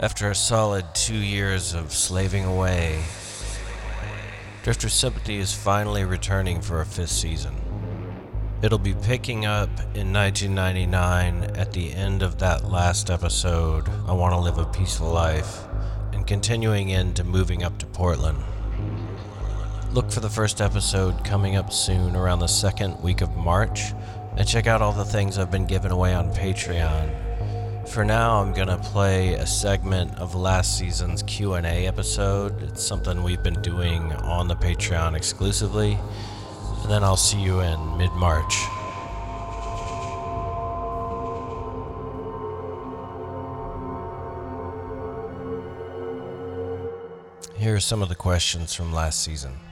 After a solid two years of slaving away, Drifter Sympathy is finally returning for a fifth season. It'll be picking up in 1999 at the end of that last episode, I Want to Live a Peaceful Life, and continuing into moving up to Portland. Look for the first episode coming up soon around the second week of March, and check out all the things I've been giving away on Patreon for now, I'm gonna play a segment of last season's Q&A episode. It's something we've been doing on the Patreon exclusively. And then I'll see you in mid-March. Here are some of the questions from last season.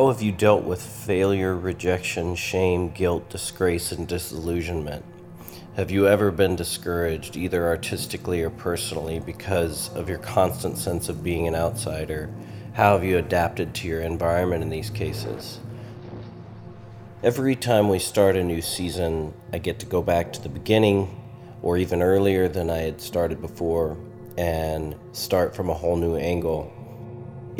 How have you dealt with failure, rejection, shame, guilt, disgrace, and disillusionment? Have you ever been discouraged, either artistically or personally, because of your constant sense of being an outsider? How have you adapted to your environment in these cases? Every time we start a new season, I get to go back to the beginning, or even earlier than I had started before, and start from a whole new angle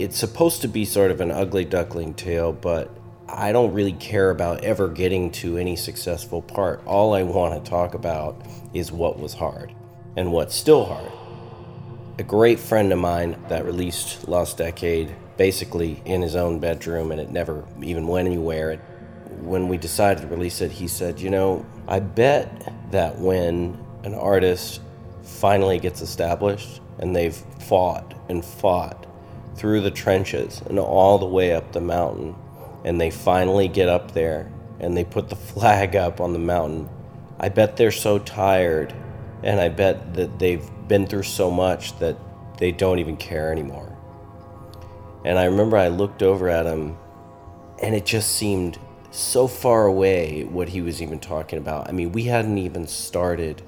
it's supposed to be sort of an ugly duckling tale, but I don't really care about ever getting to any successful part. All I want to talk about is what was hard and what's still hard. A great friend of mine that released Lost Decade basically in his own bedroom and it never even went anywhere. When we decided to release it, he said, You know, I bet that when an artist finally gets established and they've fought and fought through the trenches and all the way up the mountain. And they finally get up there and they put the flag up on the mountain. I bet they're so tired and I bet that they've been through so much that they don't even care anymore. And I remember I looked over at him and it just seemed so far away what he was even talking about. I mean, we hadn't even started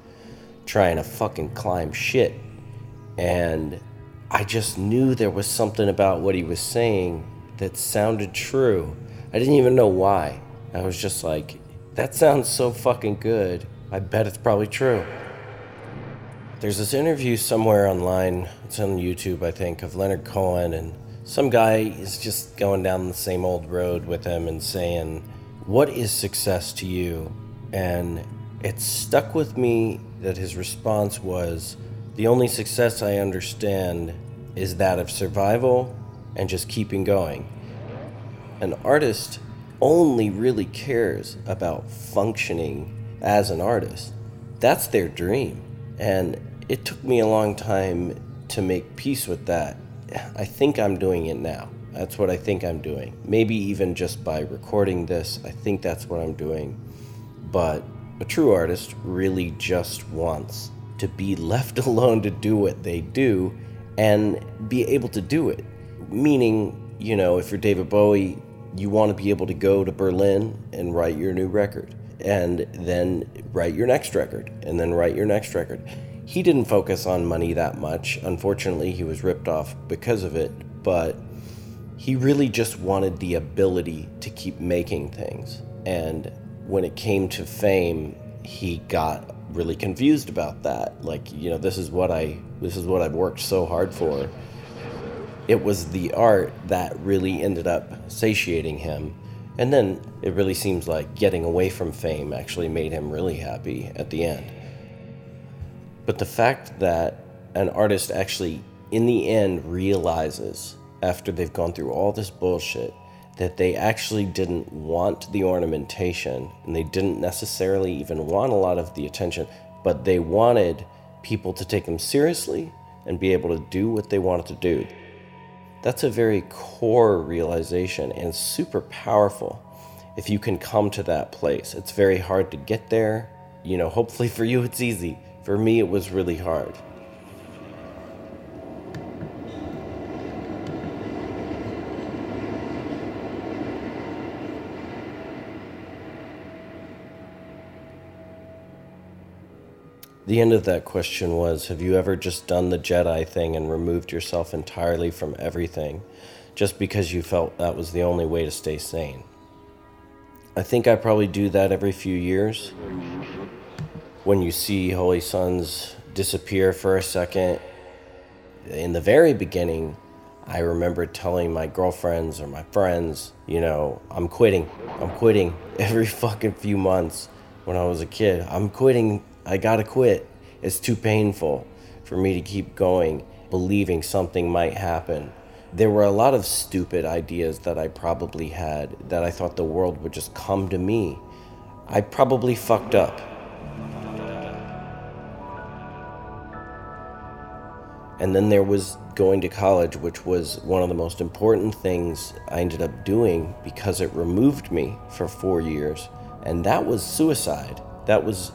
trying to fucking climb shit. And I just knew there was something about what he was saying that sounded true. I didn't even know why. I was just like, that sounds so fucking good. I bet it's probably true. There's this interview somewhere online, it's on YouTube, I think, of Leonard Cohen, and some guy is just going down the same old road with him and saying, What is success to you? And it stuck with me that his response was, The only success I understand is that of survival and just keeping going. An artist only really cares about functioning as an artist. That's their dream. And it took me a long time to make peace with that. I think I'm doing it now. That's what I think I'm doing. Maybe even just by recording this, I think that's what I'm doing. But a true artist really just wants to be left alone to do what they do and be able to do it. Meaning, you know, if you're David Bowie, you want to be able to go to Berlin and write your new record, and then write your next record, and then write your next record. He didn't focus on money that much. Unfortunately, he was ripped off because of it, but he really just wanted the ability to keep making things. And when it came to fame, he got really confused about that. Like, you know, this is what I this is what I've worked so hard for. It was the art that really ended up satiating him. And then it really seems like getting away from fame actually made him really happy at the end. But the fact that an artist actually, in the end, realizes after they've gone through all this bullshit that they actually didn't want the ornamentation and they didn't necessarily even want a lot of the attention, but they wanted people to take them seriously and be able to do what they wanted to do. That's a very core realization and super powerful if you can come to that place. It's very hard to get there. You know, hopefully for you it's easy. For me, it was really hard. The end of that question was Have you ever just done the Jedi thing and removed yourself entirely from everything just because you felt that was the only way to stay sane? I think I probably do that every few years. When you see Holy Sons disappear for a second, in the very beginning, I remember telling my girlfriends or my friends, you know, I'm quitting. I'm quitting every fucking few months when I was a kid. I'm quitting. I gotta quit. It's too painful for me to keep going, believing something might happen. There were a lot of stupid ideas that I probably had that I thought the world would just come to me. I probably fucked up. And then there was going to college, which was one of the most important things I ended up doing because it removed me for four years. And that was suicide. That was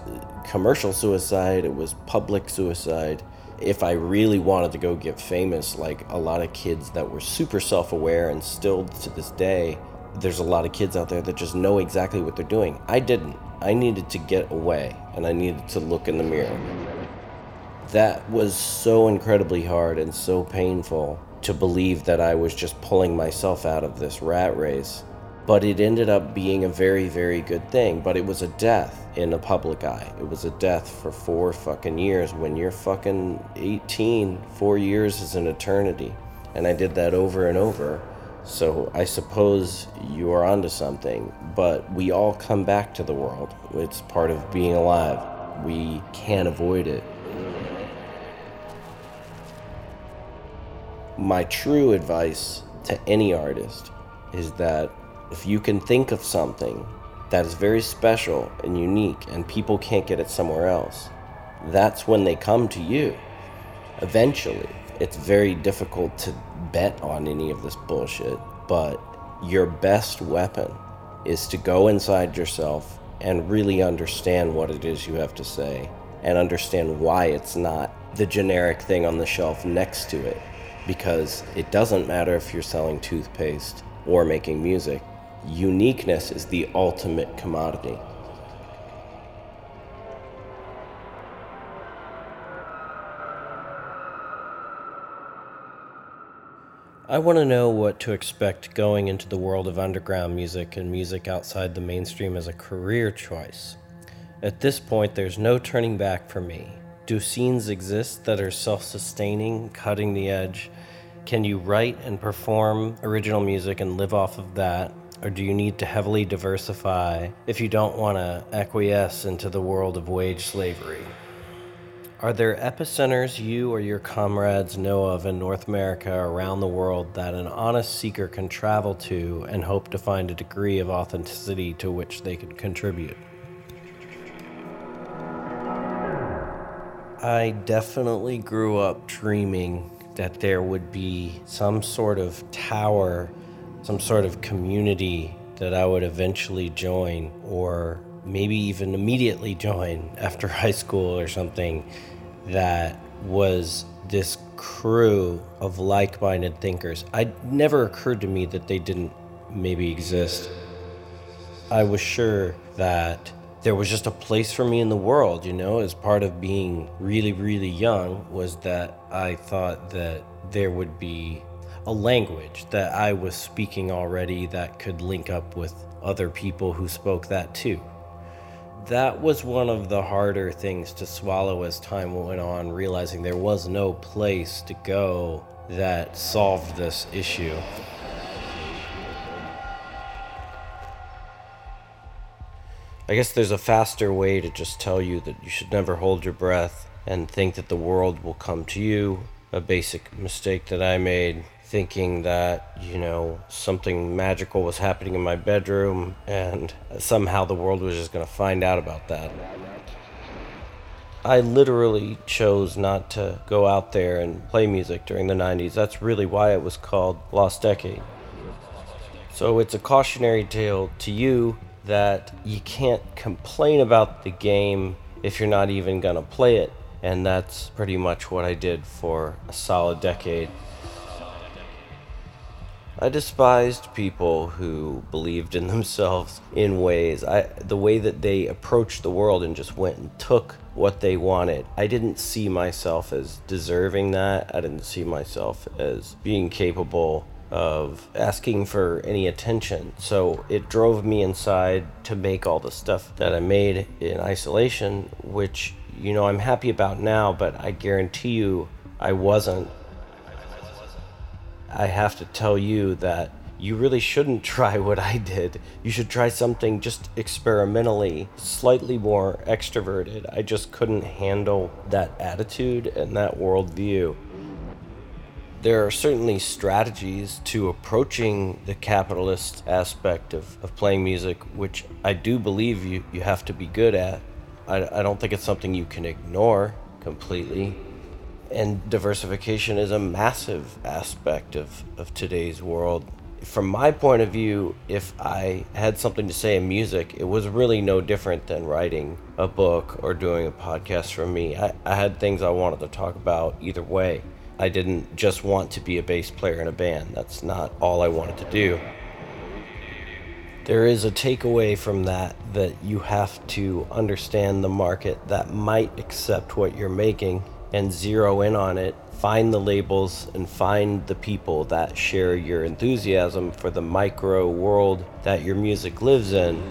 commercial suicide, it was public suicide. If I really wanted to go get famous, like a lot of kids that were super self aware and still to this day, there's a lot of kids out there that just know exactly what they're doing. I didn't. I needed to get away and I needed to look in the mirror that was so incredibly hard and so painful to believe that I was just pulling myself out of this rat race. But it ended up being a very, very good thing. But it was a death in the public eye. It was a death for four fucking years. When you're fucking 18, four years is an eternity. And I did that over and over. So I suppose you are onto something. But we all come back to the world. It's part of being alive. We can't avoid it. my true advice to any artist is that if you can think of something that is very special and unique and people can't get it somewhere else, that's when they come to you. Eventually, it's very difficult to bet on any of this bullshit, but your best weapon is to go inside yourself and really understand what it is you have to say and understand why it's not the generic thing on the shelf next to it because it doesn't matter if you're selling toothpaste or making music. Uniqueness is the ultimate commodity. I want to know what to expect going into the world of underground music and music outside the mainstream as a career choice. At this point, there's no turning back for me. Do scenes exist that are self sustaining, cutting the edge, can you write and perform original music and live off of that? Or do you need to heavily diversify if you don't want to acquiesce into the world of wage slavery? Are there epicenters you or your comrades know of in North America or around the world that an honest seeker can travel to and hope to find a degree of authenticity to which they could contribute? I definitely grew up dreaming that there would be some sort of tower, some sort of community that I would eventually join, or maybe even immediately join after high school or something, that was this crew of like minded thinkers. It never occurred to me that they didn't maybe exist. I was sure that there was just a place for me in the world, you know, as part of being really, really young, was that I thought that there would be a language that I was speaking already that could link up with other people who spoke that too. That was one of the harder things to swallow as time went on, realizing there was no place to go that solved this issue. I guess there's a faster way to just tell you that you should never hold your breath and think that the world will come to you. A basic mistake that I made thinking that, you know, something magical was happening in my bedroom and somehow the world was just going to find out about that. I literally chose not to go out there and play music during the 90s. That's really why it was called Lost Decade. So it's a cautionary tale to you that you can't complain about the game if you're not even going to play it. And that's pretty much what I did for a solid decade. I despised people who believed in themselves in ways. I, the way that they approached the world and just went and took what they wanted. I didn't see myself as deserving that. I didn't see myself as being capable of asking for any attention. So it drove me inside to make all the stuff that I made in isolation, which, you know, I'm happy about now, but I guarantee you I wasn't. I have to tell you that you really shouldn't try what I did. You should try something just experimentally, slightly more extroverted. I just couldn't handle that attitude and that worldview. There are certainly strategies to approaching the capitalist aspect of, of playing music, which I do believe you, you have to be good at. I, I don't think it's something you can ignore completely. And diversification is a massive aspect of, of today's world from my point of view, if I had something to say in music, it was really no different than writing a book or doing a podcast for me. I, I had things I wanted to talk about either way. I didn't just want to be a bass player in a band. That's not all I wanted to do. There is a takeaway from that that you have to understand the market that might accept what you're making and zero in on it find the labels and find the people that share your enthusiasm for the micro world that your music lives in.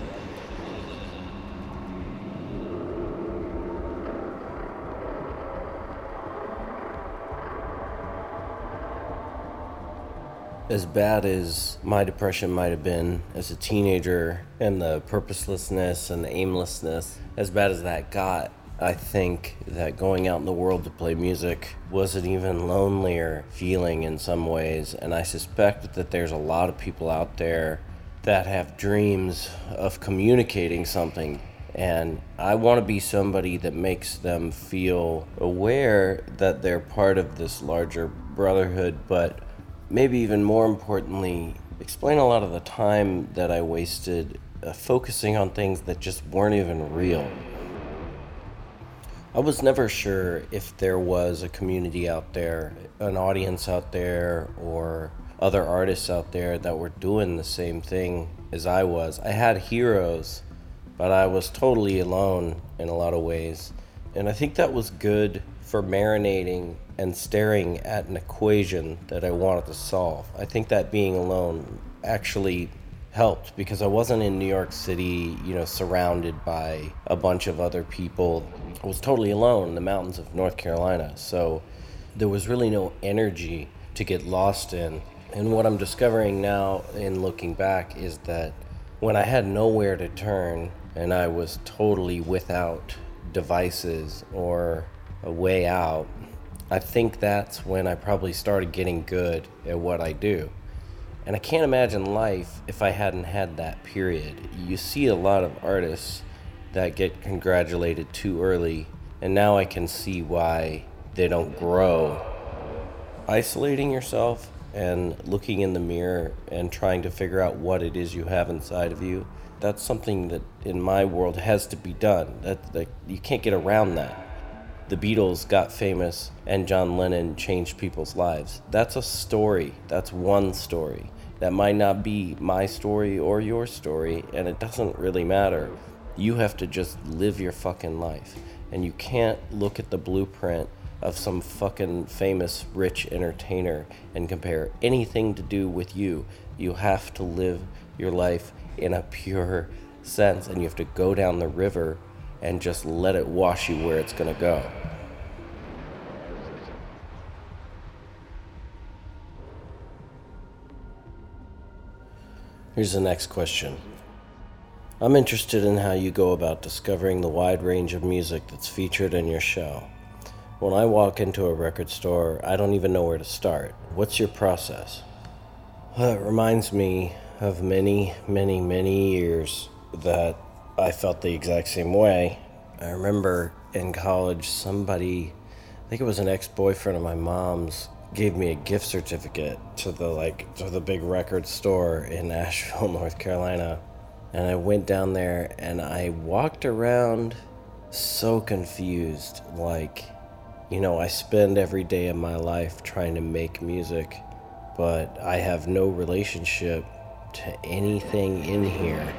As bad as my depression might have been as a teenager, and the purposelessness and the aimlessness, as bad as that got, I think that going out in the world to play music was an even lonelier feeling in some ways, and I suspect that there's a lot of people out there that have dreams of communicating something. And I want to be somebody that makes them feel aware that they're part of this larger brotherhood, but maybe even more importantly, explain a lot of the time that I wasted uh, focusing on things that just weren't even real. I was never sure if there was a community out there, an audience out there, or other artists out there that were doing the same thing as I was. I had heroes, but I was totally alone in a lot of ways. And I think that was good for marinating and staring at an equation that I wanted to solve. I think that being alone actually helped because I wasn't in New York City, you know, surrounded by a bunch of other people. I was totally alone in the mountains of North Carolina. So there was really no energy to get lost in. And what I'm discovering now in looking back is that when I had nowhere to turn and I was totally without devices or a way out, I think that's when I probably started getting good at what I do. And I can't imagine life if I hadn't had that period. You see a lot of artists that get congratulated too early, and now I can see why they don't grow. Isolating yourself and looking in the mirror and trying to figure out what it is you have inside of you, that's something that in my world has to be done. That, that you can't get around that. The Beatles got famous and John Lennon changed people's lives. That's a story. That's one story that might not be my story or your story, and it doesn't really matter. You have to just live your fucking life. And you can't look at the blueprint of some fucking famous rich entertainer and compare anything to do with you. You have to live your life in a pure sense, and you have to go down the river and just let it wash you where it's gonna go. Here's the next question. I'm interested in how you go about discovering the wide range of music that's featured in your show. When I walk into a record store, I don't even know where to start. What's your process? Well, it reminds me of many, many, many years that I felt the exact same way. I remember in college, somebody, I think it was an ex boyfriend of my mom's, gave me a gift certificate to the like to the big record store in Asheville, North Carolina. And I went down there and I walked around so confused like you know, I spend every day of my life trying to make music, but I have no relationship to anything in here.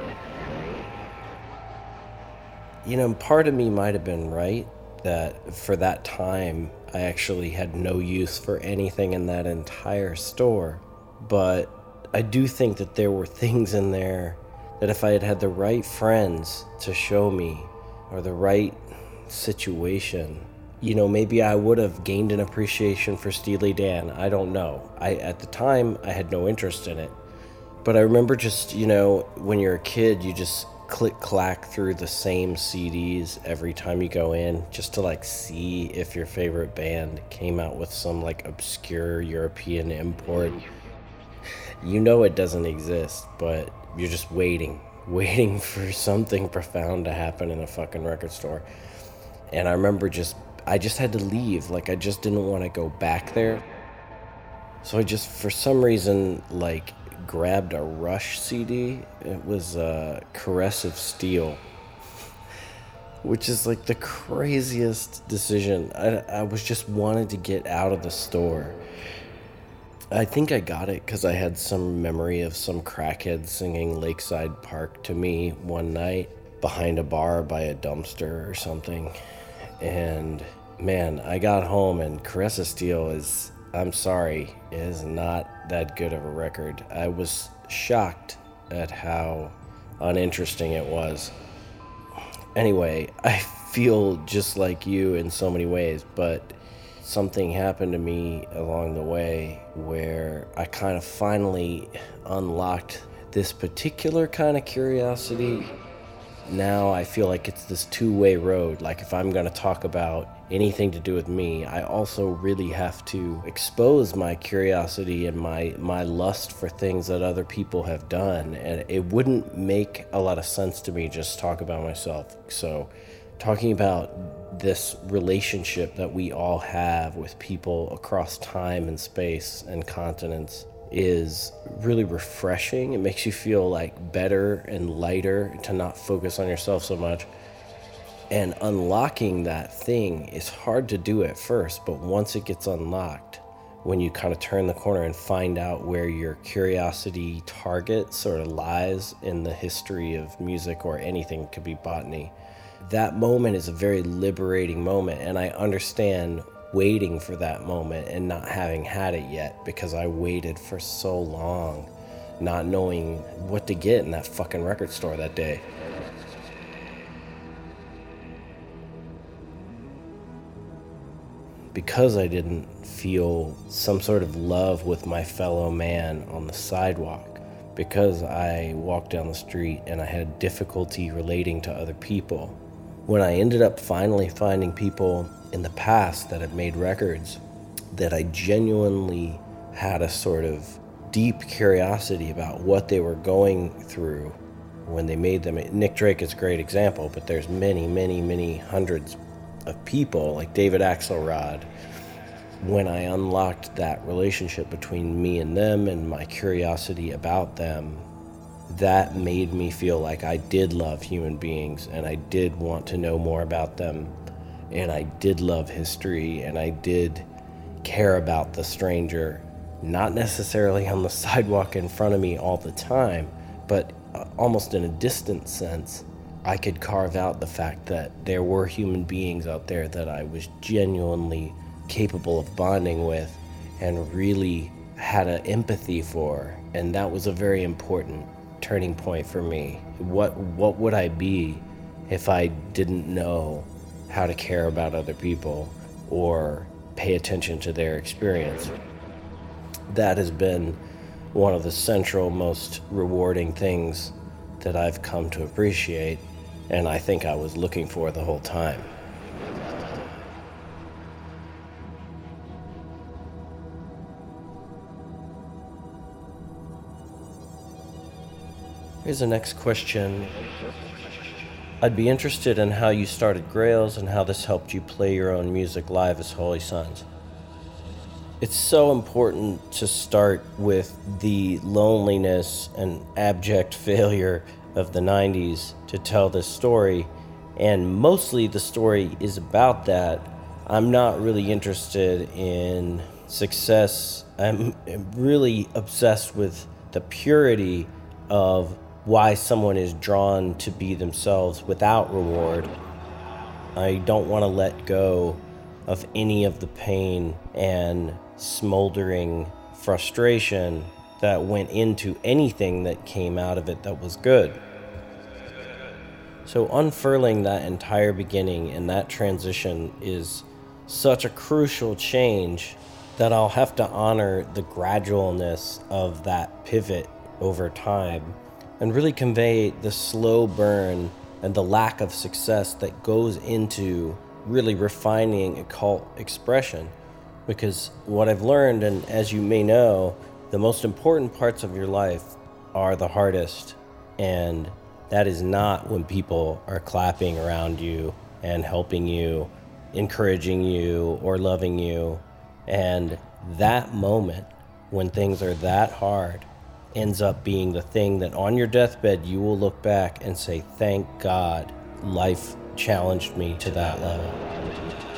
You know, part of me might have been right that for that time I actually had no use for anything in that entire store. but I do think that there were things in there that if I had had the right friends to show me or the right situation, you know, maybe I would have gained an appreciation for Steely Dan. I don't know. I at the time I had no interest in it. But I remember just, you know, when you're a kid, you just click clack through the same CDs every time you go in just to like see if your favorite band came out with some like obscure European import. You know it doesn't exist, but you're just waiting, waiting for something profound to happen in a fucking record store. And I remember just I just had to leave. Like I just didn't want to go back there. So I just for some reason like grabbed a Rush CD. It was uh, Caress of Steel, which is like the craziest decision. I, I was just wanted to get out of the store. I think I got it because I had some memory of some crackhead singing Lakeside Park to me one night behind a bar by a dumpster or something. And man, I got home and Caress of Steel is I'm sorry, is not that good of a record. I was shocked at how uninteresting it was. Anyway, I feel just like you in so many ways, but something happened to me along the way where I kind of finally unlocked this particular kind of curiosity now I feel like it's this two way road. Like, if I'm going to talk about anything to do with me, I also really have to expose my curiosity and my, my lust for things that other people have done. And it wouldn't make a lot of sense to me just talk about myself. So, talking about this relationship that we all have with people across time and space and continents is really refreshing. It makes you feel like better and lighter to not focus on yourself so much. And unlocking that thing is hard to do at first, but once it gets unlocked, when you kind of turn the corner and find out where your curiosity target sort of lies in the history of music or anything, it could be botany. That moment is a very liberating moment, and I understand waiting for that moment and not having had it yet because I waited for so long, not knowing what to get in that fucking record store that day. Because I didn't feel some sort of love with my fellow man on the sidewalk, because I walked down the street and I had difficulty relating to other people, when I ended up finally finding people in the past that have made records that I genuinely had a sort of deep curiosity about what they were going through when they made them. Nick Drake is a great example, but there's many, many, many hundreds of people like David Axelrod. When I unlocked that relationship between me and them and my curiosity about them, that made me feel like I did love human beings and I did want to know more about them and I did love history and I did care about the stranger, not necessarily on the sidewalk in front of me all the time, but uh, almost in a distant sense. I could carve out the fact that there were human beings out there that I was genuinely capable of bonding with and really had an empathy for. And that was a very important turning point for me. What, what would I be if I didn't know how to care about other people or pay attention to their experience. That has been one of the central, most rewarding things that I've come to appreciate, and I think I was looking for the whole time. Here's the next question I'd be interested in how you started Grails and how this helped you play your own music live as Holy Sons. It's so important to start with the loneliness and abject failure of the 90s to tell this story, and mostly the story is about that. I'm not really interested in success. I'm really obsessed with the purity of why someone is drawn to be themselves without reward. I don't want to let go of any of the pain and smoldering frustration that went into anything that came out of it that was good. So, unfurling that entire beginning and that transition is such a crucial change that I'll have to honor the gradualness of that pivot over time and really convey the slow burn and the lack of success that goes into really refining occult expression. Because what I've learned, and as you may know, the most important parts of your life are the hardest. And that is not when people are clapping around you and helping you, encouraging you, or loving you. And that moment when things are that hard ends up being the thing that on your deathbed you will look back and say, Thank God life challenged me to that level.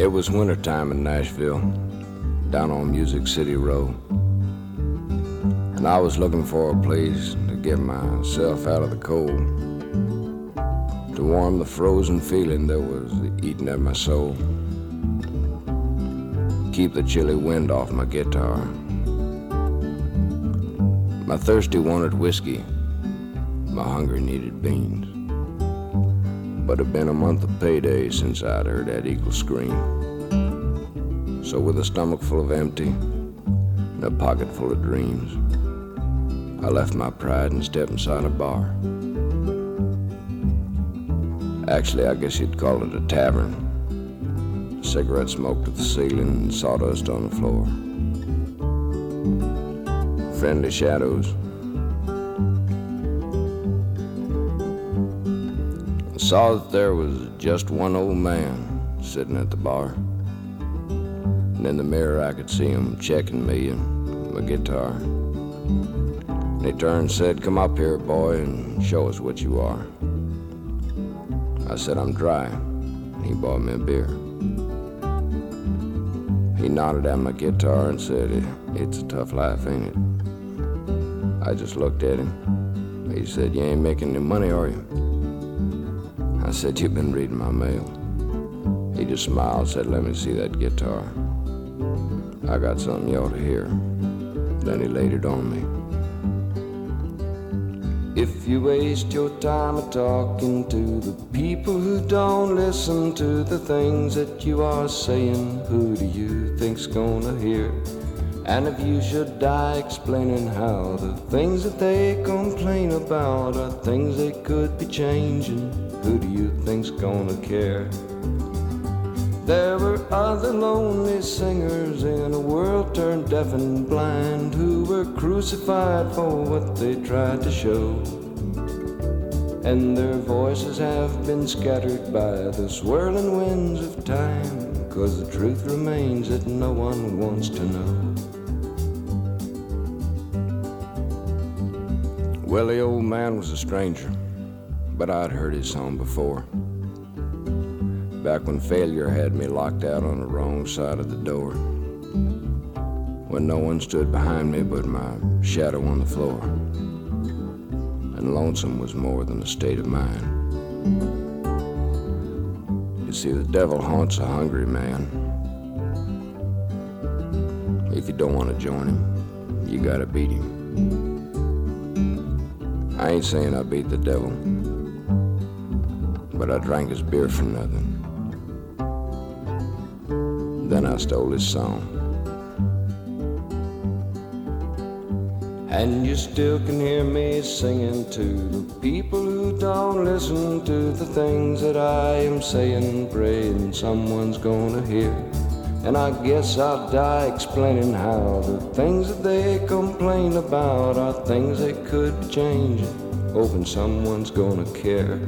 It was wintertime in Nashville, down on Music City Road. And I was looking for a place to get myself out of the cold, to warm the frozen feeling that was eating at my soul, keep the chilly wind off my guitar. My thirsty wanted whiskey, my hunger needed beans. But it'd been a month of payday since I'd heard that eagle scream. So, with a stomach full of empty and a pocket full of dreams, I left my pride and stepped inside a bar. Actually, I guess you'd call it a tavern. Cigarette smoke to the ceiling and sawdust on the floor. Friendly shadows. Saw that there was just one old man sitting at the bar. And in the mirror, I could see him checking me and my guitar. And he turned and said, Come up here, boy, and show us what you are. I said, I'm dry. And he bought me a beer. He nodded at my guitar and said, It's a tough life, ain't it? I just looked at him. He said, You ain't making any money, are you? I said, You've been reading my mail. He just smiled, said, Let me see that guitar. I got something you ought to hear. Then he laid it on me. If you waste your time talking to the people who don't listen to the things that you are saying, who do you think's gonna hear? And if you should die explaining how the things that they complain about are things they could be changing, who do you think's gonna care? There were other lonely singers in a world turned deaf and blind who were crucified for what they tried to show. And their voices have been scattered by the swirling winds of time, cause the truth remains that no one wants to know. Well, the old man was a stranger, but I'd heard his song before back when failure had me locked out on the wrong side of the door. When no one stood behind me but my shadow on the floor. And lonesome was more than a state of mind. You see, the devil haunts a hungry man. If you don't want to join him, you gotta beat him. I ain't saying I beat the devil but I drank his beer for nothing. Then I stole his song. And you still can hear me singing to the people who don't listen to the things that I am saying, praying someone's gonna hear. And I guess I'll die explaining how the things that they complain about are things they could change, hoping someone's gonna care.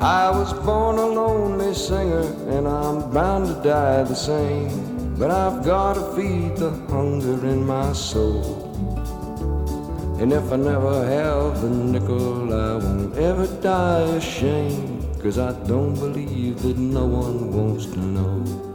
I was born a lonely singer, and I'm bound to die the same. But I've gotta feed the hunger in my soul. And if I never have a nickel, I won't ever die ashamed. Cause I don't believe that no one wants to know.